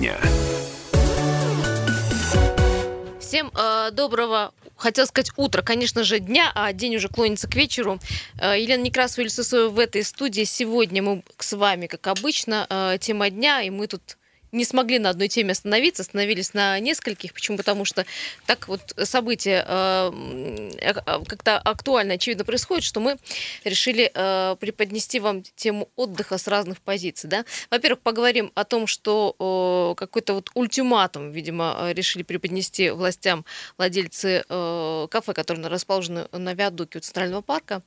дня. Всем э, доброго, хотел сказать утра, конечно же, дня, а день уже клонится к вечеру. Э, Елена Некрасова, Илья Сысоева в этой студии. Сегодня мы с вами, как обычно, э, тема дня, и мы тут не смогли на одной теме остановиться, остановились на нескольких. Почему? Потому что так вот события э, как-то актуально, очевидно, происходит, что мы решили э, преподнести вам тему отдыха с разных позиций. Да? Во-первых, поговорим о том, что э, какой-то вот ультиматум, видимо, решили преподнести властям владельцы э, кафе, которые расположены на виадуке у Центрального парка.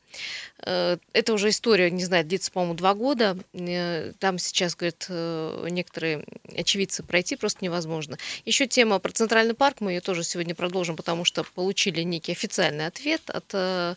Э, это уже история, не знаю, длится, по-моему, два года. Э, там сейчас, говорят, э, некоторые очевидцы пройти просто невозможно. Еще тема про Центральный парк, мы ее тоже сегодня продолжим, потому что получили некий официальный ответ от э,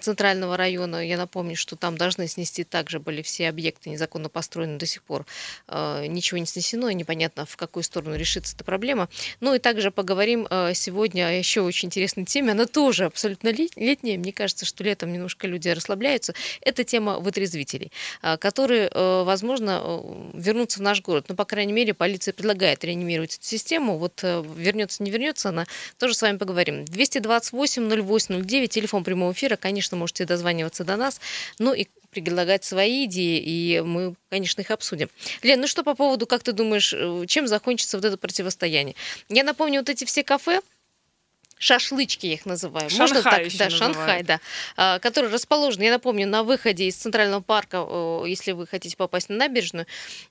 Центрального района. Я напомню, что там должны снести также были все объекты незаконно построены до сих пор. Э, ничего не снесено, и непонятно, в какую сторону решится эта проблема. Ну и также поговорим э, сегодня о еще очень интересной теме. Она тоже абсолютно летняя. Мне кажется, что летом немножко люди расслабляются. Это тема вытрезвителей, которые, возможно, вернутся в наш город. Ну, по крайней мере, полиция предлагает реанимировать эту систему. Вот э, вернется, не вернется она, тоже с вами поговорим. 228-08-09, телефон прямого эфира, конечно, можете дозваниваться до нас. Ну и предлагать свои идеи, и мы, конечно, их обсудим. Лен, ну что по поводу, как ты думаешь, э, чем закончится вот это противостояние? Я напомню, вот эти все кафе, шашлычки я их называю. Шанхай Можно так? еще Да, называют. Шанхай, да. А, который расположен, я напомню, на выходе из Центрального парка, если вы хотите попасть на набережную,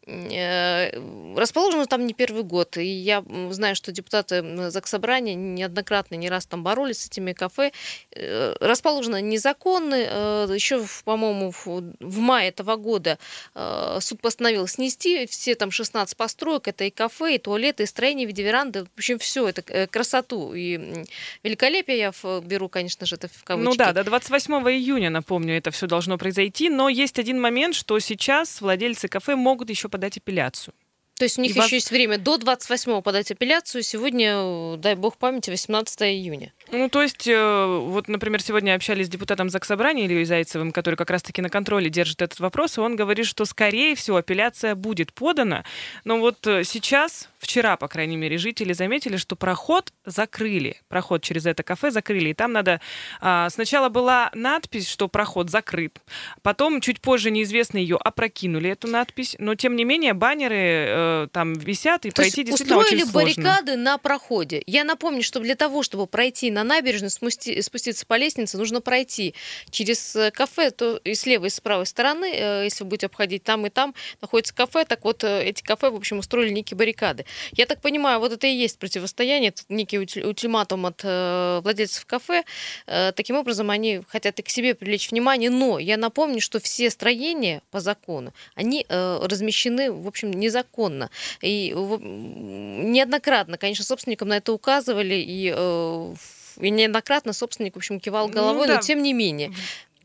э, расположен там не первый год. И я знаю, что депутаты Заксобрания неоднократно, не раз там боролись с этими кафе. Э, Расположено незаконно. Э, Еще, по-моему, в в мае этого года э, суд постановил снести все там 16 построек. Это и кафе, и туалеты, и строение в виде веранды. В общем, все это красоту и великолепие я в- беру, конечно же, это в кавычки. Ну да, до 28 июня, напомню, это все должно произойти. Но есть один момент, что сейчас владельцы кафе могут еще подать апелляцию. То есть у них И вас- еще есть время до 28-го подать апелляцию. Сегодня, э, дай бог памяти, 18 июня. Ну, то есть, э, вот, например, сегодня общались с депутатом Заксобрания Ильей Зайцевым, который как раз-таки на контроле держит этот вопрос, и он говорит, что, скорее всего, апелляция будет подана. Но вот э, сейчас, вчера, по крайней мере, жители заметили, что проход закрыли. Проход через это кафе закрыли. И там надо... а, Сначала была надпись, что проход закрыт. Потом, чуть позже, неизвестно, ее опрокинули, эту надпись. Но, тем не менее, баннеры э, там висят, и То пройти действительно устроили очень сложно. баррикады на проходе. Я напомню, что для того, чтобы пройти на набережную, спусти- спуститься по лестнице, нужно пройти через э, кафе, то и с левой, и с правой стороны, э, если вы будете обходить там и там, находится кафе, так вот э, эти кафе, в общем, устроили некие баррикады. Я так понимаю, вот это и есть противостояние, это некий ульти- ультиматум от владельцев кафе. Таким образом, они хотят и к себе привлечь внимание, но я напомню, что все строения по закону, они размещены, в общем, незаконно. И в- неоднократно, конечно, собственникам на это указывали, и, э, и неоднократно собственник, в общем, кивал Ну головой, да. но тем не менее.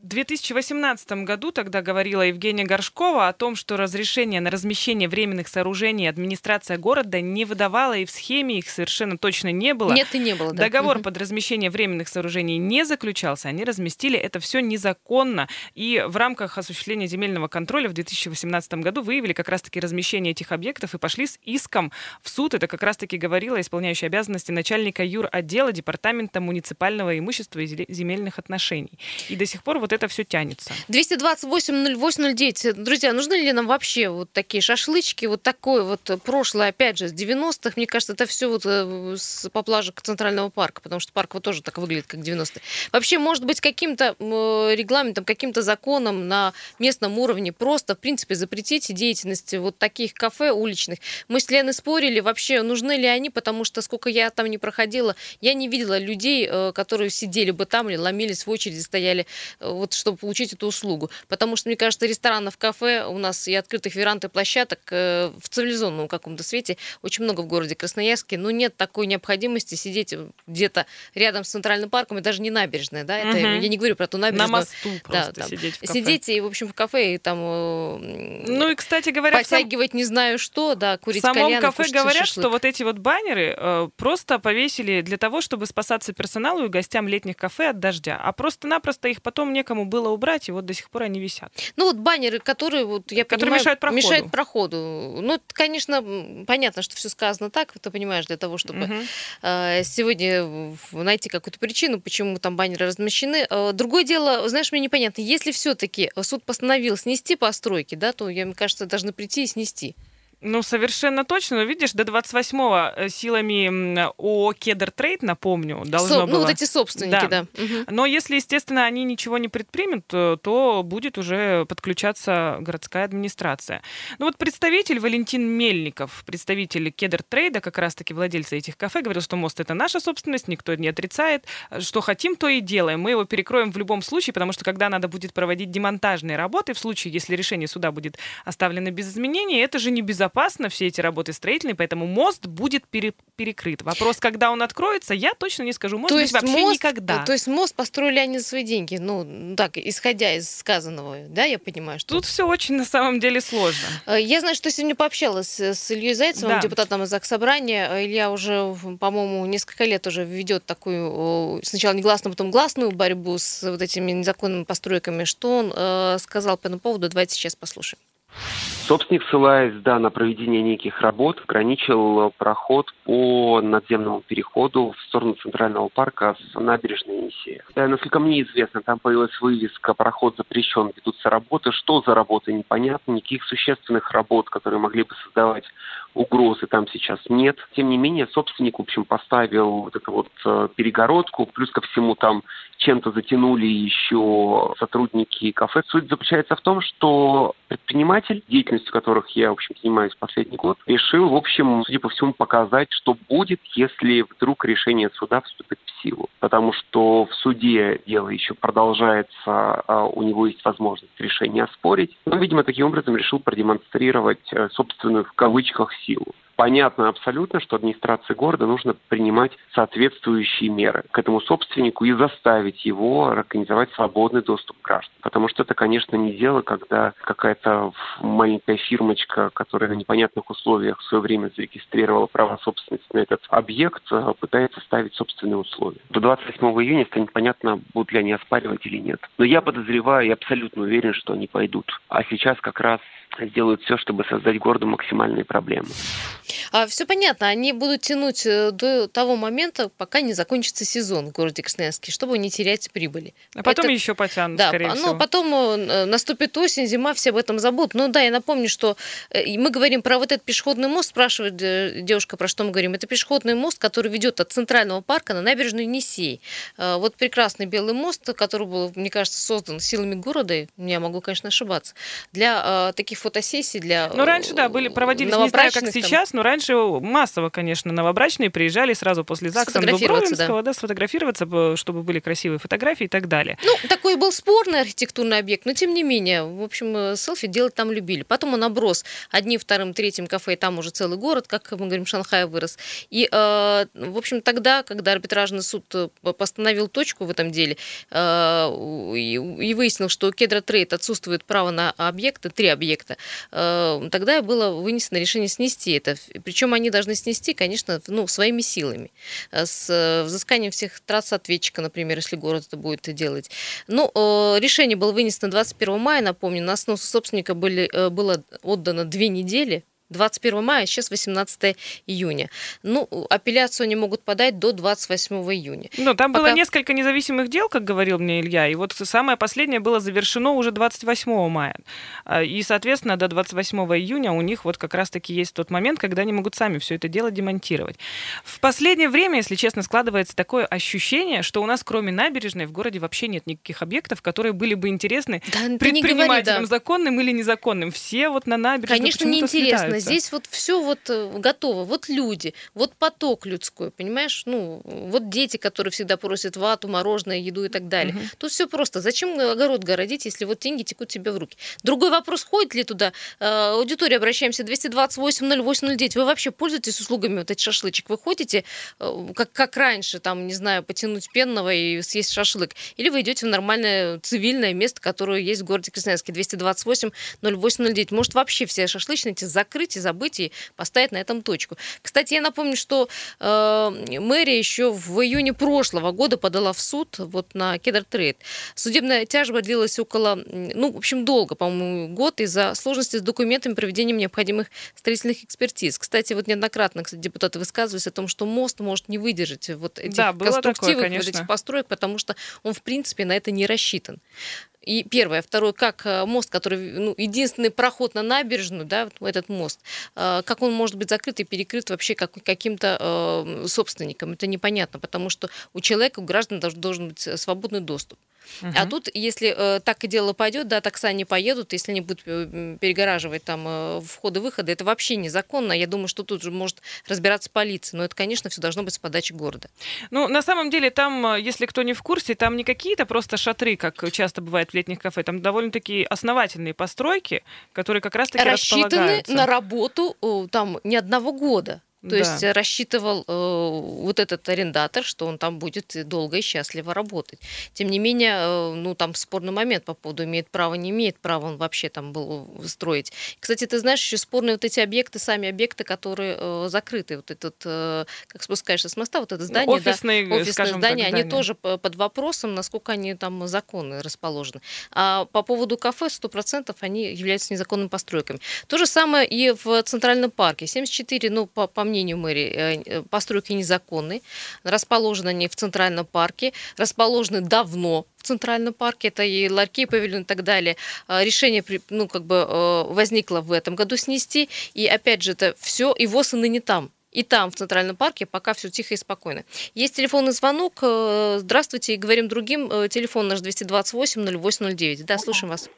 В 2018 году тогда говорила Евгения Горшкова о том, что разрешение на размещение временных сооружений администрация города не выдавала, и в схеме их совершенно точно не было. Нет и не было, да. Договор Мгм. под размещение временных сооружений не заключался, они разместили это все незаконно. И в рамках осуществления земельного контроля в 2018 году выявили как раз-таки размещение этих объектов и пошли с иском в суд. Это как раз-таки говорила исполняющая обязанности начальника юр-отдела Департамента муниципального имущества и земельных отношений. И до сих пор вот это все тянется. 228-08-09. Друзья, нужны ли нам вообще вот такие шашлычки, вот такое вот прошлое, опять же, с 90-х? Мне кажется, это все вот э, с поплажек Центрального парка, потому что парк вот тоже так выглядит, как 90-е. Вообще, может быть, каким-то м, регламентом, каким-то законом на местном уровне просто, в принципе, запретить деятельность вот таких кафе уличных. Мы с Леной спорили, вообще, нужны ли они, потому что сколько я там не проходила, я не видела людей, э, которые сидели бы там или ломились в очереди, стояли э, вот чтобы получить эту услугу. Потому что, мне кажется, ресторанов, кафе у нас и открытых веранд и площадок э, в цивилизованном каком-то свете очень много в городе Красноярске, но нет такой необходимости сидеть где-то рядом с центральным парком, и даже не набережная, да, это Мгм. я не говорю про ту На набережную. мосту просто там, сидеть в кафе. Сидеть и, в общем, в кафе и там э, Ну и, кстати говоря, в сам- подтягивать не знаю что, да, В курить самом кальян кафе говорят, шашлык. что вот эти вот баннеры э, просто повесили для того, чтобы спасаться персоналу и гостям летних кафе от дождя. А просто-напросто их потом некому некому было убрать, и вот до сих пор они висят. Ну вот баннеры, которые, вот, я которые понимаю, мешают проходу. мешают проходу. Ну, конечно, понятно, что все сказано так, ты понимаешь, для того, чтобы угу. сегодня найти какую-то причину, почему там баннеры размещены. Э, другое дело, знаешь, мне непонятно, если все-таки суд постановил снести постройки, да, то, я, мне кажется, должны прийти и снести. Ну, совершенно точно. Но видишь, до 28-го э, силами ООО «Кедр Трейд», напомню, должно Со, было... Ну, вот эти собственники, да. да. Угу. Но если, естественно, они ничего не предпримут, то, то будет уже подключаться городская администрация. Ну вот представитель Валентин Мельников, представитель «Кедр Трейда», как раз-таки владельца этих кафе, говорил, что мост — это наша собственность, никто не отрицает. Что хотим, то и делаем. Мы его перекроем в любом случае, потому что когда надо будет проводить демонтажные работы, в случае, если решение суда будет оставлено без изменений, это же не безопасно безопасно, все эти работы строительные, поэтому мост будет пере перекрыт. Вопрос, когда он откроется, я точно не скажу. Может то быть, вообще мост, никогда. То есть мост построили они за свои деньги, ну, так, исходя из сказанного, да, я понимаю, что... Тут все очень, на самом деле, сложно. Э, я знаю, что сегодня пообщалась с Ильей Зайцевым, да. депутатом из Собрания. Э, Илья уже, по-моему, несколько лет уже ведет такую, сначала негласную, потом гласную борьбу с вот этими незаконными постройками. Что он э, сказал по этому поводу, давайте сейчас послушаем. Собственник, ссылаясь да, на проведение неких работ, ограничил проход по надземному переходу в сторону Центрального парка с набережной Енисея. Да, насколько мне известно, там появилась вывеска «Проход запрещен, ведутся работы». Что за работы, непонятно. Никаких существенных работ, которые могли бы создавать угрозы там сейчас нет. Тем не менее, собственник, в общем, поставил вот эту вот э, перегородку, плюс ко всему там чем-то затянули еще сотрудники кафе. Суть заключается в том, что предприниматель, деятельностью которых я, в общем, занимаюсь последний год, решил, в общем, судя по всему, показать, что будет, если вдруг решение суда вступит в силу. Потому что в суде дело еще продолжается, а у него есть возможность решение оспорить. Но, видимо, таким образом решил продемонстрировать э, собственную, в кавычках, силу понятно абсолютно, что администрации города нужно принимать соответствующие меры к этому собственнику и заставить его организовать свободный доступ граждан. Потому что это, конечно, не дело, когда какая-то маленькая фирмочка, которая на непонятных условиях в свое время зарегистрировала право собственности на этот объект, э, пытается ставить собственные условия. До 28 июня станет понятно, будут ли они оспаривать или нет. Но я подозреваю и абсолютно уверен, что они пойдут. А сейчас как раз сделают все, чтобы создать городу максимальные проблемы. А, все понятно, они будут тянуть э, до того момента, пока не закончится сезон в городе Красноярске, чтобы не терять прибыли. А потом Это... еще потянут, да, скорее ну, всего. потом э, наступит осень, зима, все об этом забудут. Ну да, я напомню, что э, мы говорим про вот этот пешеходный мост, спрашивает девушка, про что мы говорим. Это пешеходный мост, который ведет от Центрального парка на набережную Несей. Вот прекрасный белый мост, который был, мне кажется, создан силами города, я могу, конечно, ошибаться, для таких фотосессий, для Ну, раньше, да, были, проводились, не знаю, как сейчас, но раньше массово, конечно, новобрачные приезжали сразу после ЗАГСа Дубровинского, да. да, сфотографироваться, чтобы были красивые фотографии и так далее. Ну, такой был спорный архитектурный объект, но тем не менее, в общем, э, селфи делать там любили. Потом он оброс одним, вторым, третьим кафе, и там уже целый город, как мы говорим, Шанхай вырос. И, э, в общем, тогда, когда арбитражный суд э, постановил точку в этом деле и выяснил, что у Кедра Трейд отсутствует право на объекты, три объекта, тогда было вынесено решение снести это. Причем они должны снести, конечно, ну, своими силами. Э, с э, взысканием всех трат с ответчика, например, если город это будет делать. Ну, решение было вынесено 21 мая, напомню, на снос собственника были, э, было отдано две недели 21 мая, сейчас 18 июня. Ну, апелляцию они могут подать до 28 июня. Ну, там Пока... было несколько независимых дел, как говорил мне Илья, и вот самое последнее было завершено уже 28 мая. А, и, соответственно, до 28 июня у них вот как раз-таки есть тот момент, когда они могут сами все это дело демонтировать. В последнее время, если честно, складывается такое ощущение, что у нас кроме набережной в городе вообще нет никаких объектов, которые были бы интересны да, предпринимателям, говори, да. законным или незаконным. Все вот на набережной Конечно, неинтересно здесь вот все вот э, готово. Вот люди, вот поток людской, понимаешь? Ну, вот дети, которые всегда просят вату, мороженое, еду и так далее. Угу. Тут все просто. Зачем огород городить, если вот деньги текут тебе в руки? Другой вопрос, ходит ли туда э, аудитория, обращаемся, 228 08 09. Вы вообще пользуетесь услугами вот этих шашлычек? Вы ходите, э, как, как раньше, там, не знаю, потянуть пенного и съесть шашлык? Или вы идете в нормальное цивильное место, которое есть в городе Красноярске, 228 08 09? Может, вообще все шашлычные эти закрыть, закрыть и забыть и поставить на этом точку. Кстати, я напомню, что э, мэрия еще в июне прошлого года подала в суд вот на Кедр Трейд. Судебная тяжба длилась около, ну, в общем, долго, по-моему, год из-за сложности с документами, проведением необходимых строительных экспертиз. Кстати, вот неоднократно, кстати, депутаты высказывались о том, что мост может не выдержать вот этих да, конструктивов, такое, вот этих построек, потому что он, в принципе, на это не рассчитан. И первое. Второе, как э, мост, который, ну, единственный проход на набережную, да, этот мост, э, как он может быть закрыт и перекрыт вообще как, каким-то э, собственником? Это непонятно, потому что у человека, у граждан должен, должен быть свободный доступ. Угу. А тут, если э, так и дело пойдет, да, такса не поедут, если они будут э, перегораживать там э, входы-выходы, это вообще незаконно. Я думаю, что тут же может разбираться полиция. Но это, конечно, все должно быть с подачи города. Ну, на самом деле, там, э, если кто не в курсе, там не какие-то просто шатры, как часто бывает в летних кафе, там довольно-таки основательные постройки, которые как раз-таки рассчитаны на работу там не одного года. То да. есть рассчитывал э, вот этот арендатор, что он там будет долго и счастливо работать. Тем не менее, э, ну там спорный момент по поводу имеет право, не имеет права он вообще там был строить. Кстати, ты знаешь, еще спорные вот эти объекты, сами объекты, которые э, закрыты. Вот этот, э, как спускаешься с моста, вот это здание, офисные, да, офисное здание, так, здание, они тоже под вопросом, насколько они там законно расположены. А по поводу кафе, 100% они являются незаконными постройками. То же самое и в Центральном парке. 74, ну, по, по мнению мэрии, э, э, постройки незаконны. Расположены они в Центральном парке, расположены давно в Центральном парке, это и ларьки, павильон и так далее. А, решение ну, как бы э, возникло в этом году снести, и опять же, это все, и ВОЗ и ныне там и там, в Центральном парке, пока все тихо и спокойно. Есть телефонный звонок. Здравствуйте, и говорим другим. Телефон наш 228-0809. Да, слушаем вас.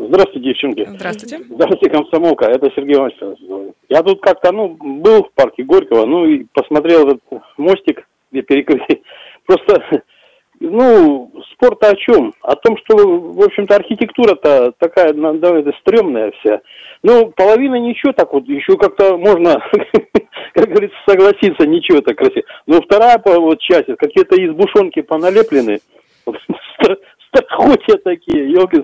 Здравствуйте, девчонки. Здравствуйте. Здравствуйте, комсомолка. Это Сергей Иванович. Я тут как-то, ну, был в парке Горького, ну, и посмотрел этот мостик, где перекрытие. Просто, ну, спорт о чем? О том, что, в общем-то, архитектура-то такая, это стрёмная вся. Ну, половина ничего так вот, еще как-то можно, как говорится, согласиться, ничего так красиво. Но вторая вот часть, какие-то избушонки поналеплены, страхотия такие, елки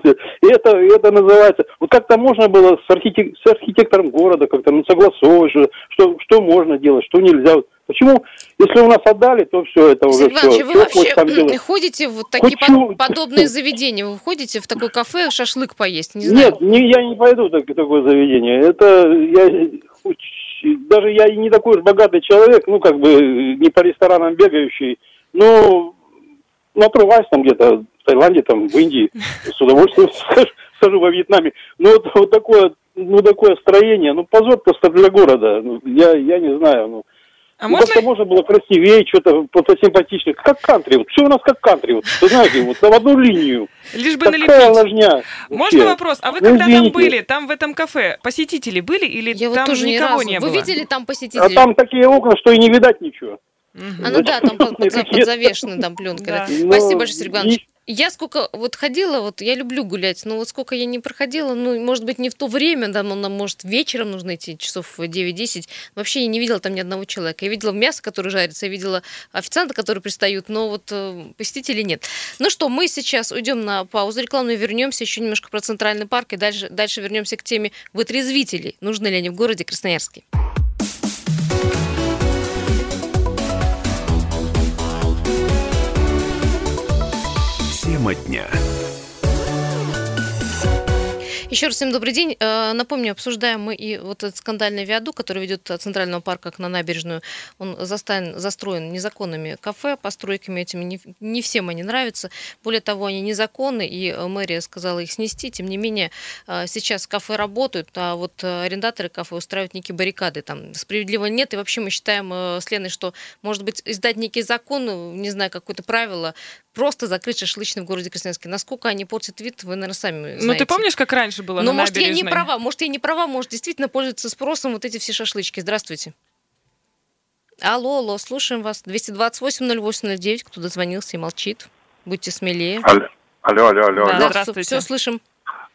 И это, это называется, вот как-то можно было с, архитек, с архитектором города как-то ну, согласовывать, что, что можно делать, что нельзя. Почему, если у нас отдали, то все, это уже Иванович, все. вы вообще там ходите в такие Хочу... подобные заведения? Вы ходите в такое кафе шашлык поесть? Не знаю. Нет, не, я не пойду в такое заведение. Это я даже я не такой уж богатый человек, ну, как бы не по ресторанам бегающий, но отрываюсь там где-то в Таиланде, там, в Индии, с удовольствием схожу во Вьетнаме. Ну, вот, вот такое, ну, такое строение, ну, позор просто для города. Ну, я, я не знаю, ну, а ну, можно... можно было красивее, что-то симпатичнее. Как кантри. Вот, все у нас как кантри. Вот, вы знаете, вот в одну линию. Лишь бы Такая налепить. ложня. Можно вопрос? А вы ну, когда извините. там были, там в этом кафе, посетители были или Я там вот тоже никого не было? Вы видели там посетителей? А там такие окна, что и не видать ничего. А ну да, там под, под, подзавешены там пленкой. Да. Да. Спасибо большое, Сергей Иванович. Я сколько вот ходила, вот я люблю гулять, но вот сколько я не проходила, ну, может быть, не в то время, да, но нам, может, вечером нужно идти, часов 9-10. Вообще я не видела там ни одного человека. Я видела мясо, которое жарится, я видела официанта, которые пристают, но вот э, посетителей нет. Ну что, мы сейчас уйдем на паузу рекламную, вернемся еще немножко про Центральный парк и дальше, дальше вернемся к теме вытрезвителей. Нужны ли они в городе Красноярске? Тема дня. Еще раз всем добрый день. Э, напомню, обсуждаем мы и вот этот скандальный виадук, который ведет от Центрального парка на набережную. Он застан, застроен незаконными кафе, постройками этими. Не, не всем они нравятся. Более того, они незаконны, и мэрия сказала их снести. Тем не менее, э, сейчас кафе работают, а вот арендаторы кафе устраивают некие баррикады. Там справедливо нет. И вообще мы считаем э, с Леной, что, может быть, издать некий закон, не знаю, какое-то правило, просто закрыть шашлычный в городе Красноярске. Насколько они портят вид, вы, наверное, сами знаете. Ну, ты помнишь, как раньше было Ну, на может, я не права, может, я не права, может, действительно пользуются спросом вот эти все шашлычки. Здравствуйте. Алло, алло, слушаем вас. 228-08-09, кто дозвонился и молчит. Будьте смелее. Алло, алло, алло. алло. Да, здравствуйте. Все слышим.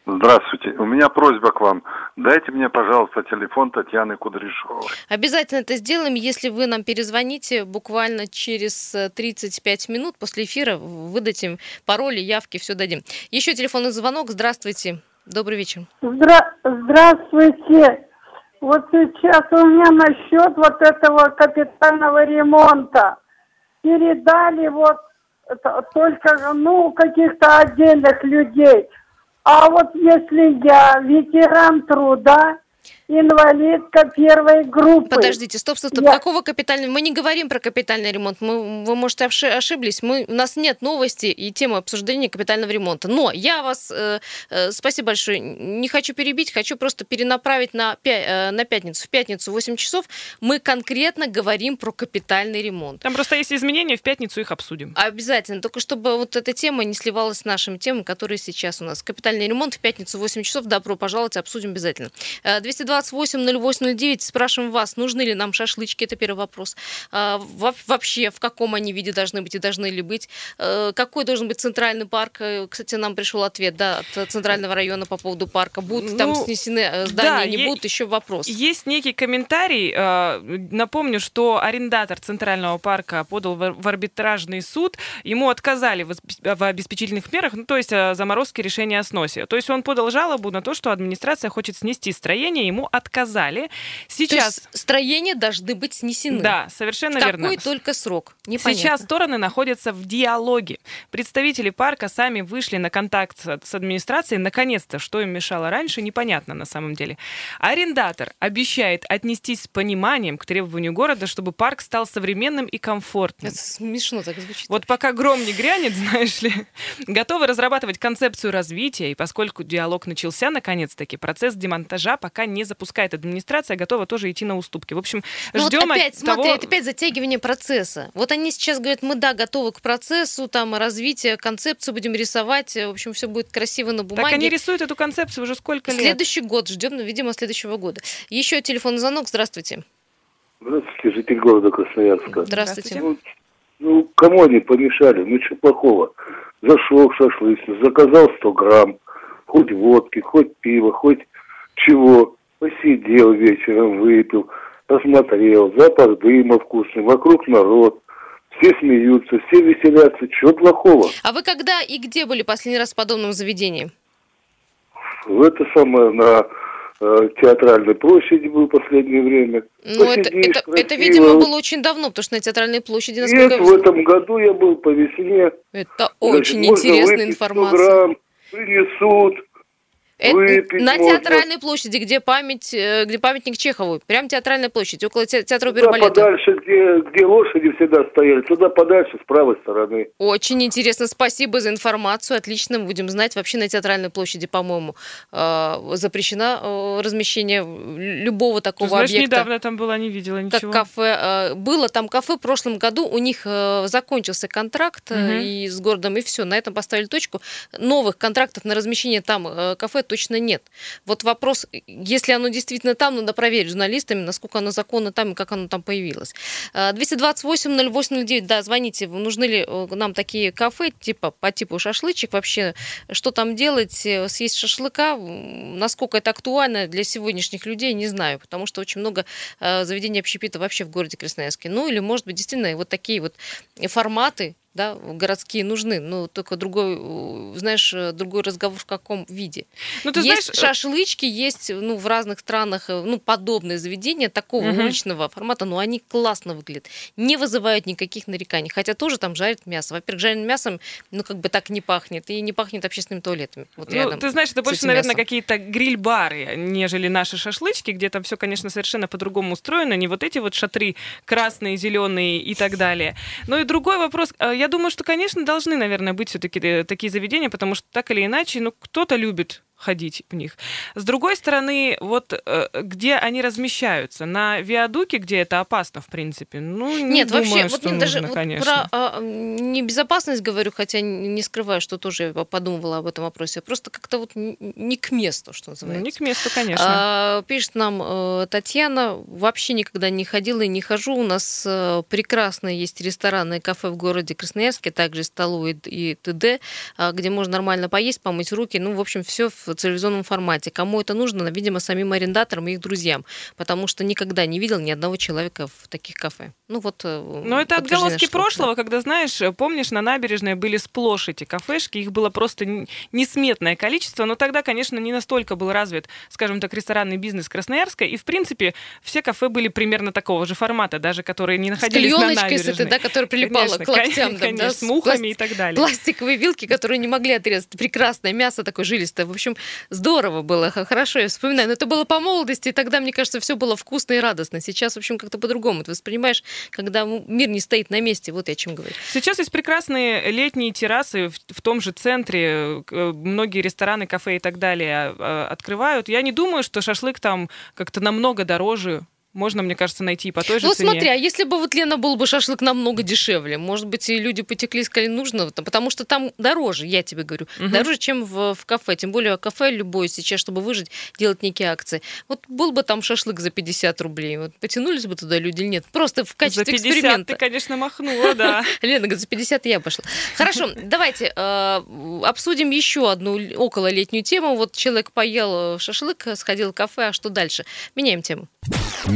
Здравствуйте. У меня просьба к вам. Дайте мне, пожалуйста, телефон Татьяны Кудряшовой. Обязательно это сделаем. Если вы нам перезвоните буквально через 35 э, минут после эфира, выдадим пароли, явки, все дадим. Еще телефонный звонок. Здравствуйте. Добрый вечер. Здра- здравствуйте. Вот сейчас у меня насчет вот этого капитального ремонта. Передали вот это только, ну, каких-то отдельных людей. А вот если я ветеран труда, инвалидка первой группы. Подождите, стоп, стоп, стоп. Я- Какого капитального? Мы не говорим про капитальный ремонт. Мы, вы, может, оши- ошиблись. Мы, у нас нет новости и темы обсуждения капитального ремонта. Но я вас, э, э, спасибо большое, не хочу перебить, хочу просто перенаправить на, пя- э, на пятницу. В пятницу в 8 часов мы конкретно говорим про капитальный ремонт. Там просто есть изменения, в пятницу их обсудим. Обязательно, только чтобы вот эта тема не сливалась с нашими темами, которые сейчас у нас. Капитальный ремонт в пятницу в 8 часов. Добро пожаловать, обсудим обязательно. Э, 228-08-09, спрашиваем вас, нужны ли нам шашлычки, это первый вопрос. А, во- Вообще, в каком они виде должны быть и должны ли быть? Э, Какой должен быть центральный парк? Э, Кстати, нам пришел ответ да, от центрального района по поводу парка. Будут там Ну, снесены э, здания, да, не будут, еще вопрос. Есть некий комментарий. Напомню, что арендатор Центрального парка подал в арбитражный суд. Ему отказали в обесп- в обеспечительных мерах, ну, то есть заморозке решения о сносе. То есть он подал жалобу на то, что администрация хочет снести строение, ему отказали. Сейчас... есть строения должны быть снесены. Да, совершенно В верно. какой только срок? Непонятно. Сейчас стороны находятся в диалоге. Представители парка сами вышли на контакт с администрацией. Наконец-то, что им мешало раньше, непонятно на самом деле. Арендатор обещает отнестись с пониманием к требованию города, чтобы парк стал современным и комфортным. Это смешно так звучит. Вот пока гром не грянет, знаешь ли, готовы разрабатывать концепцию развития, и поскольку диалог начался наконец-таки, процесс демонтажа пока не запускает администрация, готова тоже идти на уступки. В общем, Ну вот ждем опять, от того... смотри, это опять затягивание процесса. Вот они сейчас говорят, мы, да, готовы к процессу, там, развитие, концепцию будем рисовать, в общем, все будет красиво на бумаге. Так они рисуют эту концепцию уже сколько лет? Следующий год ждем, ну, видимо, следующего года. Еще телефонный звонок. Здравствуйте. Здравствуйте, житель города Красноярска. Здравствуйте. Ну, ну, кому они помешали? Ну, что плохого? Зашел в шашлычную, заказал 100 грамм, хоть водки, хоть пива, хоть чего. Посидел вечером, выпил, посмотрел, запах дыма вкусный, вокруг народ. Все смеются, все веселятся. Чего плохого? А вы когда и где были последний раз в подобном заведении? В это самое на э, театральной площади был в последнее время. Ну, это, Посидишь, это, это, видимо, было очень давно, потому что на театральной площади, насколько Нет, в этом году я был по весне. Это Значит, очень можно интересная выпить 100 информация. грамм, принесут. Это выпить на можно. театральной площади, где память, э, где памятник Чехову. Прям театральная площадь, около те- театра оперы балета. подальше, где, где лошади всегда стояли, туда подальше, с правой стороны. Очень интересно, спасибо за информацию. Отлично, будем знать. Вообще на театральной площади, по-моему, э, запрещено э, размещение любого Ты такого знаешь, объекта. недавно там была, не видела Как ничего. кафе. э, Было там кафе в прошлом году, у них э, закончился контракт Мгм. и с городом, и все. На этом поставили точку. Новых контрактов на размещение там э, кафе точно нет. Вот вопрос, если оно действительно там, надо проверить журналистами, насколько оно законно там и как оно там появилось. Э, 228-08-09, да, звоните, нужны ли э, нам такие кафе, типа по типу шашлычек? Вообще, что там делать, э, съесть шашлыка, насколько это актуально для сегодняшних людей, не знаю, потому что очень много э, заведений общепита вообще в городе Красноярске. Ну или, может быть, действительно вот такие вот форматы, да, городские нужны, но только другой, знаешь, э, другой разговор в каком виде. Ну, ты есть знаешь, э, шашлычки, есть ну, в разных странах э, ну, подобные заведения такого Мгм. уличного формата, но они классно выглядят, не вызывают никаких нареканий, хотя тоже там жарят мясо. Во-первых, жареным мясом, ну, как бы так не пахнет, и не пахнет общественными туалетами. Вот Ну, ты знаешь, это больше, наверное, какие-то гриль-бары, нежели наши шашлычки, где там все, конечно, совершенно по-другому устроено, не вот эти вот шатры красные, зеленые и так далее. Ну и другой вопрос. Э, Я думаю, что, конечно, должны, наверное, быть все-таки такие заведения, потому что так или иначе, ну, кто-то любит ходить в них. С другой стороны, вот э, где они размещаются? На виадуке, где это опасно, в принципе? Ну, не Нет, думаю, вообще, что вот мне нужно, даже вот конечно. про а, небезопасность говорю, хотя не скрываю, что тоже я подумывала об этом вопросе. Просто как-то вот не к месту, что Ну, называется. не к месту, конечно. А, пишет нам э, Татьяна, вообще никогда не ходила и не хожу. У нас э, прекрасные есть рестораны и кафе в городе Красноярске, также столовые и т.д., а, где можно нормально поесть, помыть руки. Ну, в общем, все в в телевизионном формате. Кому это нужно, видимо, самим арендаторам и их друзьям, потому что никогда не видел ни одного человека в таких кафе. Ну вот. э, Но это отголоски прошлого, да. когда, знаешь, помнишь, на набережной были сплошь эти кафешки, их было просто несметное количество, но тогда, конечно, не настолько был развит, скажем так, ресторанный бизнес Красноярска, и, в принципе, все кафе были примерно такого же формата, даже которые не находились на набережной. С этой, да, которая прилипала конечно, к локтям. Конечно, да, с мухами пласт... и так далее. Пластиковые вилки, которые не могли отрезать. Прекрасное мясо такое жилистое. В общем, здорово было, хорошо, я вспоминаю. Но это было по молодости, и тогда, мне кажется, все было вкусно и радостно. Сейчас, в общем, как-то по-другому. Ты воспринимаешь, когда мир не стоит на месте. Вот я о чем говорю. Сейчас есть прекрасные летние террасы в, в том же центре. Многие рестораны, кафе и так далее а, открывают. Я не думаю, что шашлык там как-то намного дороже можно, мне кажется, найти и по той же ну, цене. Ну, смотри, а если бы вот, Лена, был бы шашлык намного дешевле, может быть, и люди потекли, сказали, нужно, потому что там дороже, я тебе говорю, угу. дороже, чем в, в кафе. Тем более кафе любое сейчас, чтобы выжить, делать некие акции. Вот был бы там шашлык за 50 рублей, вот потянулись бы туда люди или нет? Просто в качестве за 50 эксперимента. ты, конечно, махнула, да. Лена говорит, за 50 я пошла. Хорошо, давайте э, обсудим еще одну окололетнюю тему. Вот человек поел шашлык, сходил в кафе, а что дальше? Меняем тему.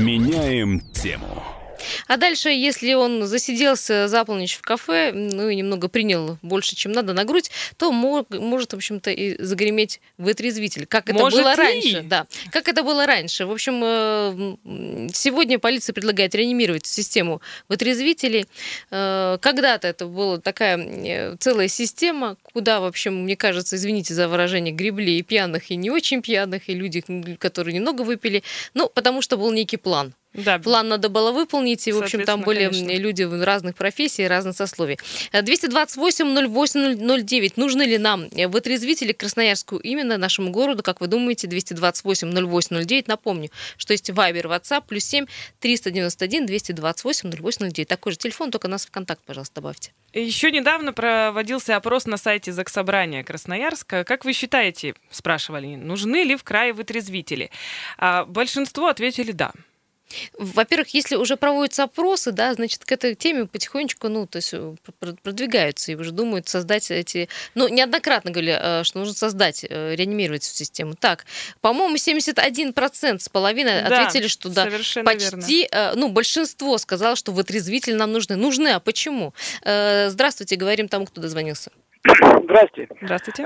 Меняем тему. А дальше, если он засиделся за полночь в кафе, ну и немного принял больше, чем надо на грудь, то мог, может, в общем-то, и загреметь вытрезвитель. Как это может было ли? раньше. Да. Как это было раньше. В общем, э, сегодня полиция предлагает реанимировать систему вытрезвителей. Э, когда-то это была такая э, целая система, куда, в общем, мне кажется, извините за выражение, гребли и пьяных, и не очень пьяных, и люди, которые немного выпили, ну, потому что был некий план. Да. План надо было выполнить, и, в общем, там были конечно. люди разных профессий, разных сословий. 228-08-09. Нужны ли нам вытрезвители Красноярску именно нашему городу, как вы думаете, 228-08-09. Напомню, что есть Вайбер, WhatsApp, плюс 7 391 228 0809. Такой же телефон, только нас в контакт, пожалуйста, добавьте. Еще недавно проводился опрос на сайте Заксобрания Красноярска. Как вы считаете, спрашивали, нужны ли в крае вытрезвители? А большинство ответили «да». Во-первых, если уже проводятся опросы, да, значит, к этой теме потихонечку, ну, то есть э, продвигаются и уже думают создать эти... Ну, неоднократно говорили, э, что нужно создать, э, реанимировать всю систему. Так, по-моему, 71% с половиной да, ответили, что да, почти, верно. ну, большинство сказало, что вытрезвители нам нужны. Нужны, а почему? Здравствуйте, говорим тому, кто дозвонился. Здравствуйте. Здравствуйте.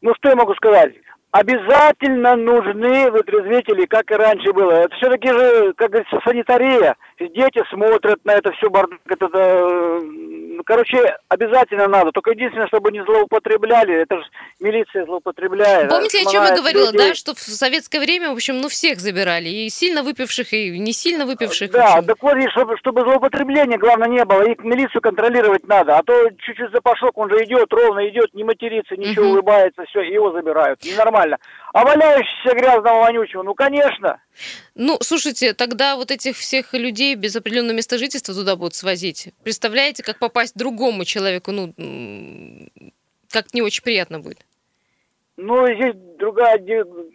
Ну, что я могу сказать? Обязательно нужны вытрезвители, как и раньше было. Это все-таки же, как говорится, санитария. Дети смотрят на это все бардак. Это, это, короче, обязательно надо. Только единственное, чтобы не злоупотребляли. Это же милиция злоупотребляет. Помните, о чем я говорила, людей. да, что в советское время, в общем, ну всех забирали. И сильно выпивших, и не сильно выпивших. Да, так вот, чтобы, чтобы злоупотребления, главное, не было. И милицию контролировать надо. А то чуть-чуть запашок, он же идет, ровно идет, не матерится, ничего, угу. улыбается, все, его забирают. Ненормально нормально. А валяющийся грязного вонючего, ну, конечно. Ну, слушайте, тогда вот этих всех людей без определенного места жительства туда будут свозить. Представляете, как попасть другому человеку, ну, как не очень приятно будет. Ну, здесь другая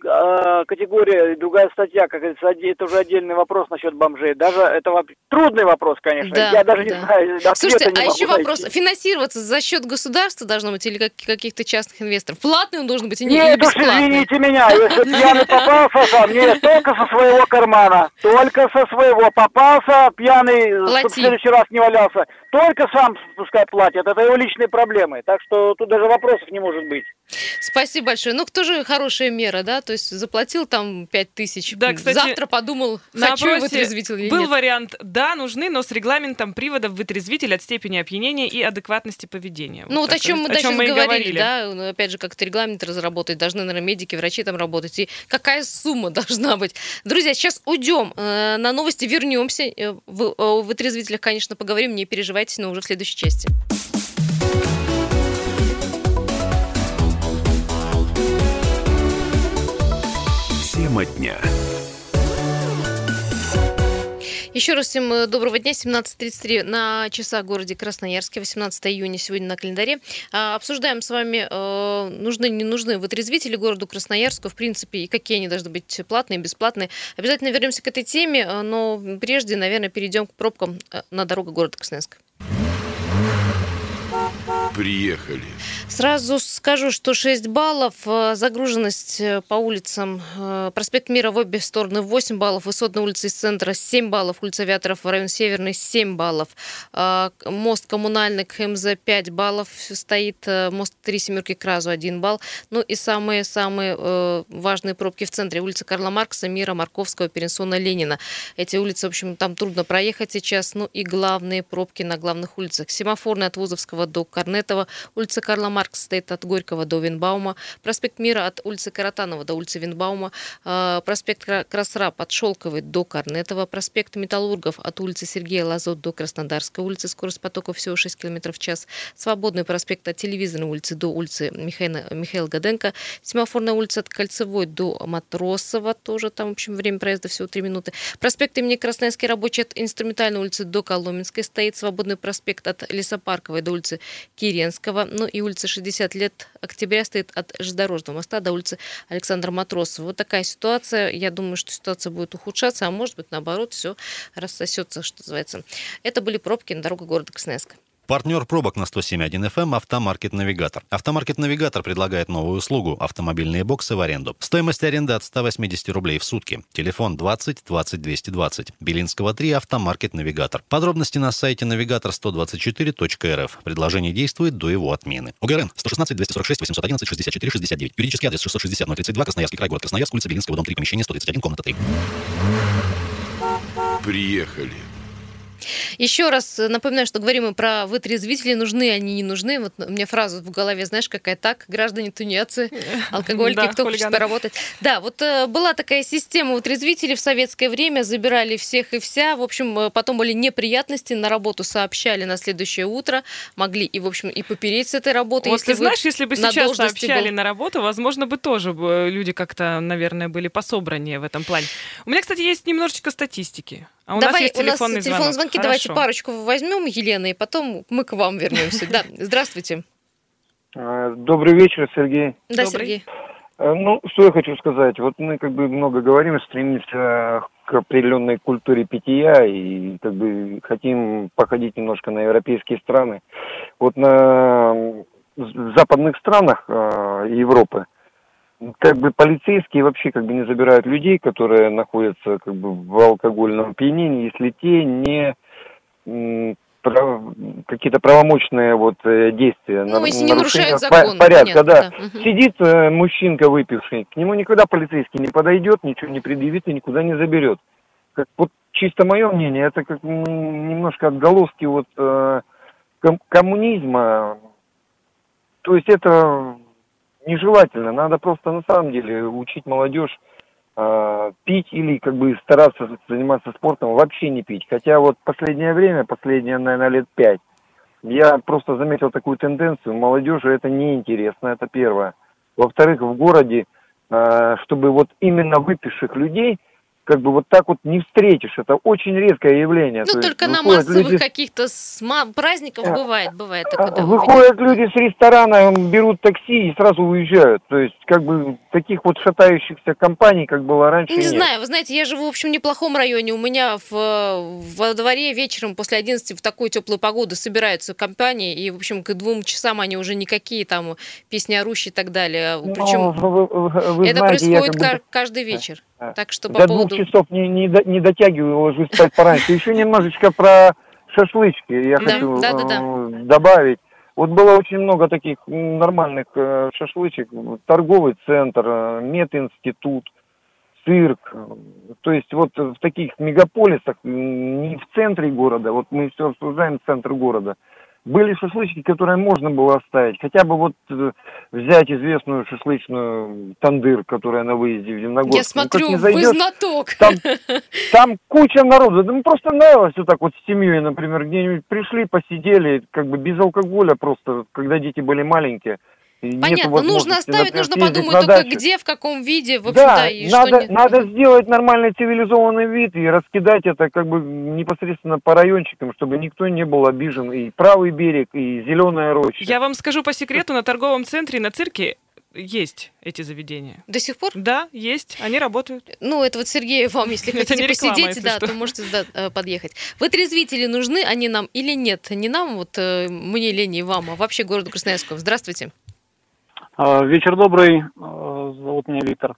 а, категория, другая статья, как говорится, это уже отдельный вопрос насчет бомжей. Даже это трудный вопрос, конечно. Да, Я даже да. не знаю. Слушайте, а еще найти. вопрос: финансироваться за счет государства должно быть или каких-то частных инвесторов? Платный он должен быть, и не Нет, уж извините меня, если пьяный попался сам, нет, только со своего кармана, только со своего попался пьяный, чтобы в следующий раз не валялся, только сам пускай платит, это его личные проблемы, так что тут даже вопросов не может быть. Спасибо большое. Ну, кто же хорошая мера, да? То есть заплатил там 5 тысяч, да, кстати, завтра подумал, хочу вытрезвитель или был нет. вариант, да, нужны, но с регламентом приводов вытрезвитель от степени опьянения и адекватности поведения. Ну, вот, вот о чем мы, о чем мы говорили, говорили, да? Ну, опять же, как-то регламент разработать, должны, наверное, медики, врачи там работать. И какая сумма должна быть? Друзья, сейчас уйдем э, на новости, вернемся. Э, в, о вытрезвителях, конечно, поговорим, не переживайте, но уже в следующей части. Тема дня. Еще раз всем э, доброго дня. 17.33 на часах в городе Красноярске. 18 июня сегодня на календаре. А, обсуждаем с вами, э, нужны, не нужны вытрезвители городу Красноярску, в принципе, и какие они должны быть платные, бесплатные. Обязательно вернемся к этой теме, э, но прежде, наверное, перейдем к пробкам на дорогу города Красноярска. Приехали. Сразу скажу, что 6 баллов, э, загруженность э, по улицам, э, проспект Мира в обе стороны 8 баллов, Высотная улица из центра 7 баллов, улица Авиаторов, район Северный 7 баллов, мост коммунальный к ХМЗ 5 баллов стоит, мост 3 семерки к Разу 1 балл, ну и самые-самые важные пробки в центре, улица Карла Маркса, Мира, Марковского, Перенсона, Ленина. Эти улицы, в общем, там трудно проехать сейчас, ну и главные пробки на главных улицах. Семафорный от Вузовского до Корнетова, улица Карла Маркса, Маркс стоит от Горького до Винбаума, проспект Мира от улицы Каратанова до улицы Винбаума, а, проспект Красрап от Шелковой до Корнетова, проспект Металлургов от улицы Сергея Лазот до Краснодарской улицы, скорость потока всего 6 км в час, Свободный проспект от Телевизорной улицы до улицы Михаила, Михаила Гаденко, Семафорная улица от Кольцевой до Матросова, тоже там, в общем, время проезда всего 3 минуты, проспект имени Красноярский рабочий от Инструментальной улицы до Коломенской стоит, Свободный проспект от Лесопарковой до улицы Киренского, ну и улица 60 лет октября стоит от железнодорожного моста до улицы Александра Матросова. Вот такая ситуация. Я думаю, что ситуация будет ухудшаться, а может быть, наоборот, все рассосется, что называется. Это были пробки на дорогах города Красноярска. Партнер пробок на 107.1 FM «Автомаркет Навигатор». «Автомаркет Навигатор» предлагает новую услугу – автомобильные боксы в аренду. Стоимость аренды от 180 рублей в сутки. Телефон 20 20 220. Белинского 3 «Автомаркет Навигатор». Подробности на сайте навигатор124.рф. Предложение действует до его отмены. УГРН 116 246 811 64 69. Юридический адрес 660 032 Красноярский край, город Красноярск, улица Белинского, дом 3, помещение 131, комната 3. Приехали. Еще раз напоминаю, что говорим мы про вытрезвители, нужны они, не нужны. Вот у меня фраза в голове, знаешь, какая так, граждане тунецы, алкоголики, кто хочет поработать. Да, вот э, была такая система вытрезвителей в советское время, забирали всех и вся. В общем, э, потом были неприятности, на работу сообщали на следующее утро, могли и, в общем, и попереть с этой работы. Вот ты знаешь, если бы сейчас сообщали на работу, возможно, бы тоже люди как-то, наверное, были пособраннее в этом плане. У меня, кстати, есть немножечко статистики. А у Давай, нас есть телефонный у нас телефонные звонки. Хорошо. Давайте парочку возьмем, Елена, и потом мы к вам вернемся. Да, здравствуйте. А, добрый вечер, Сергей. Да, Сергей. А, ну, что я хочу сказать. Вот мы как бы много говорим, стремимся к определенной культуре питья и как бы хотим походить немножко на европейские страны. Вот на западных странах э, Европы как бы полицейские вообще как бы не забирают людей, которые находятся как бы в алкогольном опьянении, если те не какие-то правомочные вот э, действия. Ну, на, если не нарушают закон. Порядка, понятно, да. да. Сидит э, мужчинка выпивший, к нему никогда полицейский не подойдет, ничего не предъявит и никуда не заберет. Как, вот чисто мое мнение, это как немножко отголоски вот э, ком- коммунизма. То есть это нежелательно. Надо просто на самом деле учить молодежь э, пить или как бы стараться заниматься спортом, вообще не пить. Хотя вот последнее время, последние, наверное, лет пять, я просто заметил такую тенденцию. Молодежи это неинтересно, это первое. Во-вторых, в городе, э, чтобы вот именно выпивших людей – как бы вот так вот не встретишь. Это очень редкое явление. Ну, То только на массовых люди... каких-то праздников а, бывает, бывает. А, выходят люди с ресторана, берут такси и сразу уезжают. То есть, как бы, таких вот шатающихся компаний, как было раньше, Не нет. знаю, вы знаете, я живу, в общем, в неплохом районе. У меня в, во дворе вечером после 11 в такую теплую погоду собираются компании, и, в общем, к двум часам они уже никакие, там, песни орущие и так далее. Причем ну, вы, вы, вы это знаете, происходит как бы... каждый вечер. Так что по До поводу... двух часов не, не, не дотягиваю, ложусь спать пораньше. Еще немножечко про шашлычки я да, хочу да, да, да. Э, добавить. Вот было очень много таких нормальных э, шашлычек. Торговый центр, э, мединститут, цирк. То есть вот в таких мегаполисах, не в центре города, вот мы все обсуждаем центр города – были шашлычки, которые можно было оставить. Хотя бы вот э, взять известную шашлычную тандыр, которая на выезде в Дивногорск. Я ну, смотрю, ну, зайдешь, вы знаток. Там, там куча народу. Да, ну, просто нравилось вот так вот с семьей, например, где-нибудь пришли, посидели, как бы без алкоголя просто, когда дети были маленькие. Понятно, нужно оставить, нужно подумать только дачу. где, в каком виде, в общем-то, да, и надо, что надо сделать нормальный цивилизованный вид и раскидать это как бы непосредственно по райончикам, чтобы никто не был обижен. И правый берег, и зеленая роща. Я вам скажу по секрету, на торговом центре, на цирке есть эти заведения. До сих пор? Да, есть, они работают. Ну, это вот Сергей вам, если хотите реклама, посидеть, если да, что. то можете да, э, подъехать. Вытрезвители нужны они нам или нет? Не нам, вот э, мне, Лене и вам, а вообще городу Красноярскому. Здравствуйте. А, Вечер добрый, А, зовут меня Виктор.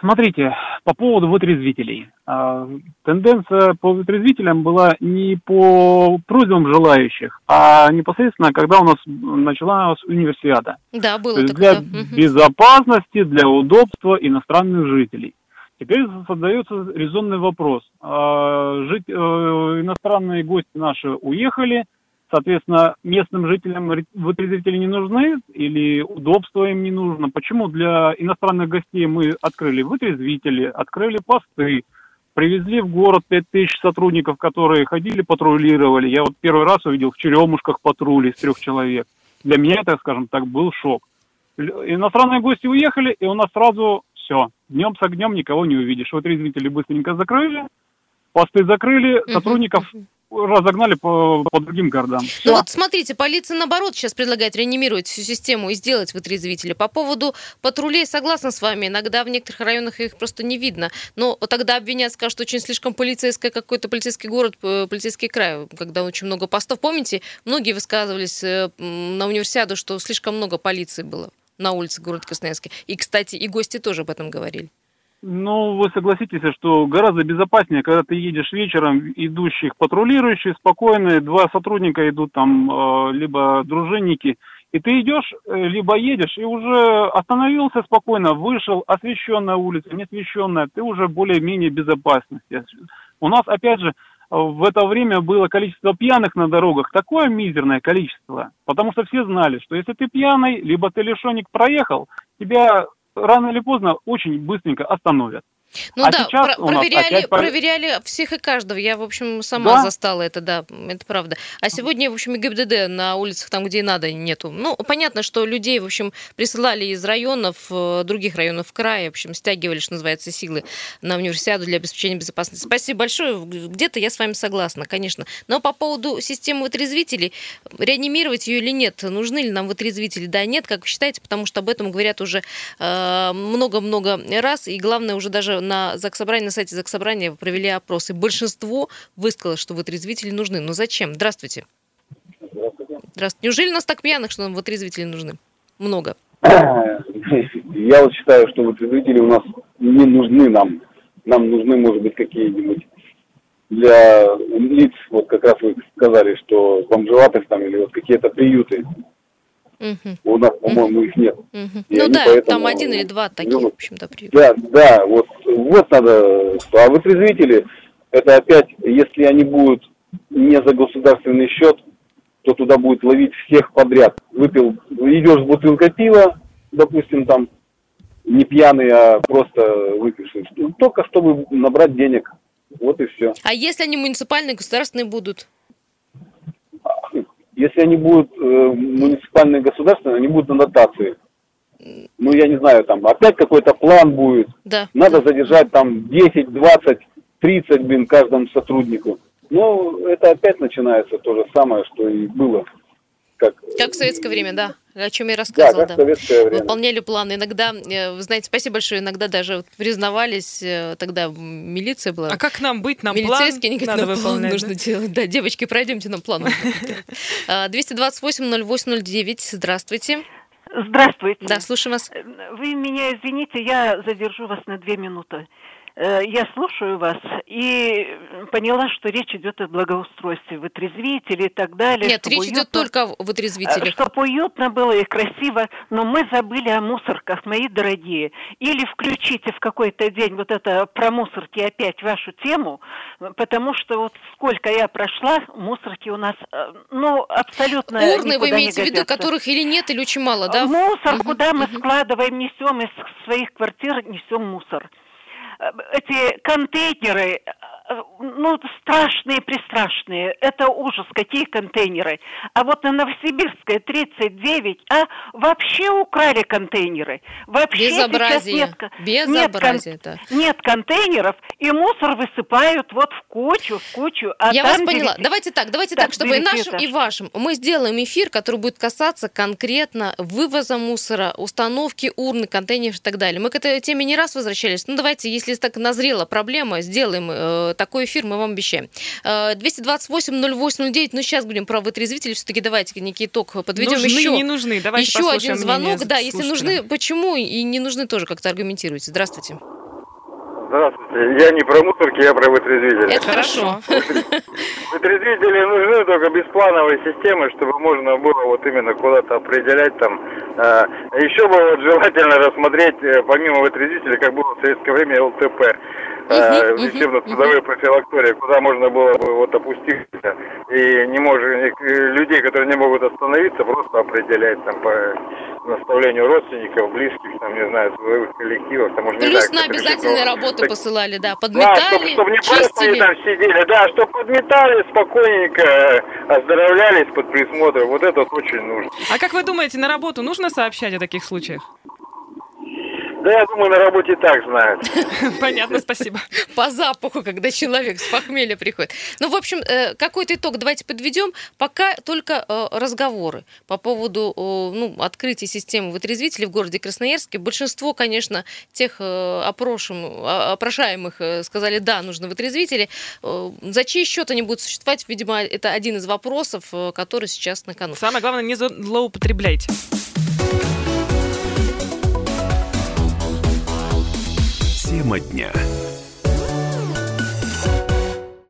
Смотрите, по поводу вытрезвителей. А, Тенденция по вытрезвителям была не по просьбам желающих, а непосредственно, когда у нас началась универсиада. Да, То было есть такое. для да. Безопасности, для удобства иностранных жителей. Теперь создается резонный вопрос. Жить- э, иностранные гости наши уехали, соответственно, местным жителям ре- вытрезвители не нужны или удобство им не нужно. Почему для иностранных гостей мы открыли вытрезвители, открыли посты, привезли в город 5000 сотрудников, которые ходили, патрулировали. Я вот первый раз увидел в Черемушках патрули из трех человек. Для меня, так скажем так, был шок. Иностранные гости уехали, и у нас сразу все. Днем с огнем никого не увидишь. Вот резвители быстренько закрыли, посты закрыли, сотрудников разогнали по, по другим городам. Ну вот смотрите, полиция наоборот сейчас предлагает реанимировать всю систему и сделать вытрезвители. По поводу патрулей согласна с вами. Иногда в некоторых районах их просто не видно. Но тогда обвинят, скажут, что очень слишком полицейское какой-то полицейский город, полицейский край, когда очень много постов. Помните, многие высказывались э, на универсиаду, что слишком много полиции было на улице города Красноярске. И, кстати, и гости тоже об этом говорили. Ну, вы согласитесь, что гораздо безопаснее, когда ты едешь вечером, идущих патрулирующие, спокойные, два сотрудника идут там, э, либо дружинники, и ты идешь, э, либо едешь, и уже остановился спокойно, вышел, освещенная улица, не освещенная, ты уже более-менее безопасности. У нас, опять же, в это время было количество пьяных на дорогах такое мизерное количество, потому что все знали, что если ты пьяный, либо ты лишенник проехал, тебя рано или поздно очень быстренько остановят. Ну А да, про- проверяли, опять проверяли всех и каждого. Я, в общем, сама Да. застала это, да, это правда. А сегодня, в общем, и ГИБДД на улицах, там, где и надо, нету. Ну, понятно, что людей, в общем, присылали из районов, э, других районов края, в общем, стягивали, что называется, силы на универсиаду для обеспечения безопасности. Спасибо большое. Где-то я с вами согласна, конечно. Но по поводу системы вытрезвителей, реанимировать ее или нет, нужны ли нам вытрезвители? Да, нет, как вы считаете, потому что об этом говорят уже э, много-много раз, и главное, уже даже на Заксобрании, на сайте Заксобрания провели опрос, и большинство высказалось, что вытрезвители нужны. Но зачем? Здравствуйте. Здравствуйте. Неужели нас так пьяных, что нам вытрезвители нужны? Много. Я вот считаю, что вытрезвители у нас не нужны нам. Нам нужны, может быть, какие-нибудь для лиц, вот как раз вы сказали, что бомжеватых там или вот какие-то приюты. Мгм. У нас, по-моему, их нет. И Ну да, поэтому- там один или два таких, в общем-то, приюта. Да, да, вот, вот надо. А вытрезвители, это опять, если они будут не за государственный счет, то туда будет ловить всех подряд. Выпил, идешь с бутылкой пива, допустим, там, не пьяный, а просто выпивший. Ну, Только чтобы набрать денег. Вот и все. А если они муниципальные, государственные будут? Если они будут э, муниципальные, государственные, они будут на дотации. Ну, я не знаю, там опять какой-то план будет. Да. Надо задержать там 10, 20, 30, блин, каждому сотруднику. Ну, это опять начинается то же самое, что и было. Как, Как в советское время, да. О чем я рассказывала, как в советское время. Выполняли планы. Иногда, э, вы знаете, спасибо большое, иногда даже вот признавались, э, тогда милиция была. А как нам быть? Нам Милицейские, план надо нам план выполнять, нужно да? делать. Да, девочки, пройдемте нам план. А, 228-08-09, здравствуйте. Здравствуйте. Да, слушаем вас. Вы меня извините, я задержу вас на две минуты. Э, Я слушаю вас и поняла, что речь идет о благоустройстве, вытрезвители и так далее. Нет, речь идет уютно- только о вытрезвителях. Чтобы уютно было и красиво, но мы забыли о мусорках, мои дорогие. Или включите в какой-то день вот это про мусорки опять вашу тему, потому что вот сколько я прошла, мусорки у нас, э, ну, абсолютно Урны вы имеете в виду, которых или нет, или очень мало, да? Мусор, куда мы складываем, несем из своих квартир, несем мусор. Эти контейнеры, ну, страшные, пристрашные. Это ужас, какие контейнеры. А вот на Новосибирской 39, а вообще украли контейнеры. Вообще Безобразие. Нет, Безобразие, нет, это. нет контейнеров, и мусор высыпают вот в кучу, в кучу. А Я вас поняла. девяти- Давайте так, давайте Так, так, чтобы и нашим, этаж. и вашим. Мы сделаем эфир, который будет касаться конкретно вывоза мусора, установки урны, контейнеров и так далее. Мы к этой теме не раз возвращались. Ну, давайте, если так назрела проблема, сделаем э, такой эфир, мы вам обещаем. Э, 228-08-09, ну, сейчас говорим про вытрезвители, все-таки давайте некий итог подведем Нужны, еще. не нужны? Давайте еще один звонок, да, если нужны, почему и не нужны тоже как-то аргументируйте. Здравствуйте. Здравствуйте. Я не про мусорки, я про вытрезвители. Это хорошо. Вытрезвители нужны только без плановой системы, чтобы можно было вот именно куда-то определять там. Э, еще бы вот желательно рассмотреть, э, помимо вытрезвителей, как было в советское время ЛТП, э, лечебно-трудовые профилактории, куда можно было бы вот опуститься и не может, э, людей, которые не могут остановиться, просто определять там по наставлению родственников, близких, там, не знаю, своих коллективов. Там, не Плюс знаю, на как это Так- посылали, да, да, подметали, чтобы, не просто они чистили. там сидели, да, чтобы подметали спокойненько, э, оздоровлялись под присмотром. Вот это вот очень нужно. А как вы думаете, на работу нужно сообщать о таких случаях? Да, я думаю, на работе и так знают. Понятно, спасибо. По запаху, когда человек с похмелья приходит. Ну, в общем, э, какой-то итог давайте подведем. Пока только э, разговоры по поводу э, ну, открытия системы вытрезвителей в городе Красноярске. Большинство, конечно, тех опрошим, опрошаемых сказали, да, нужны вытрезвители. За чей счет они будут существовать, видимо, это один из вопросов, который сейчас на кону. Самое главное, не злоупотребляйте. Тема дня.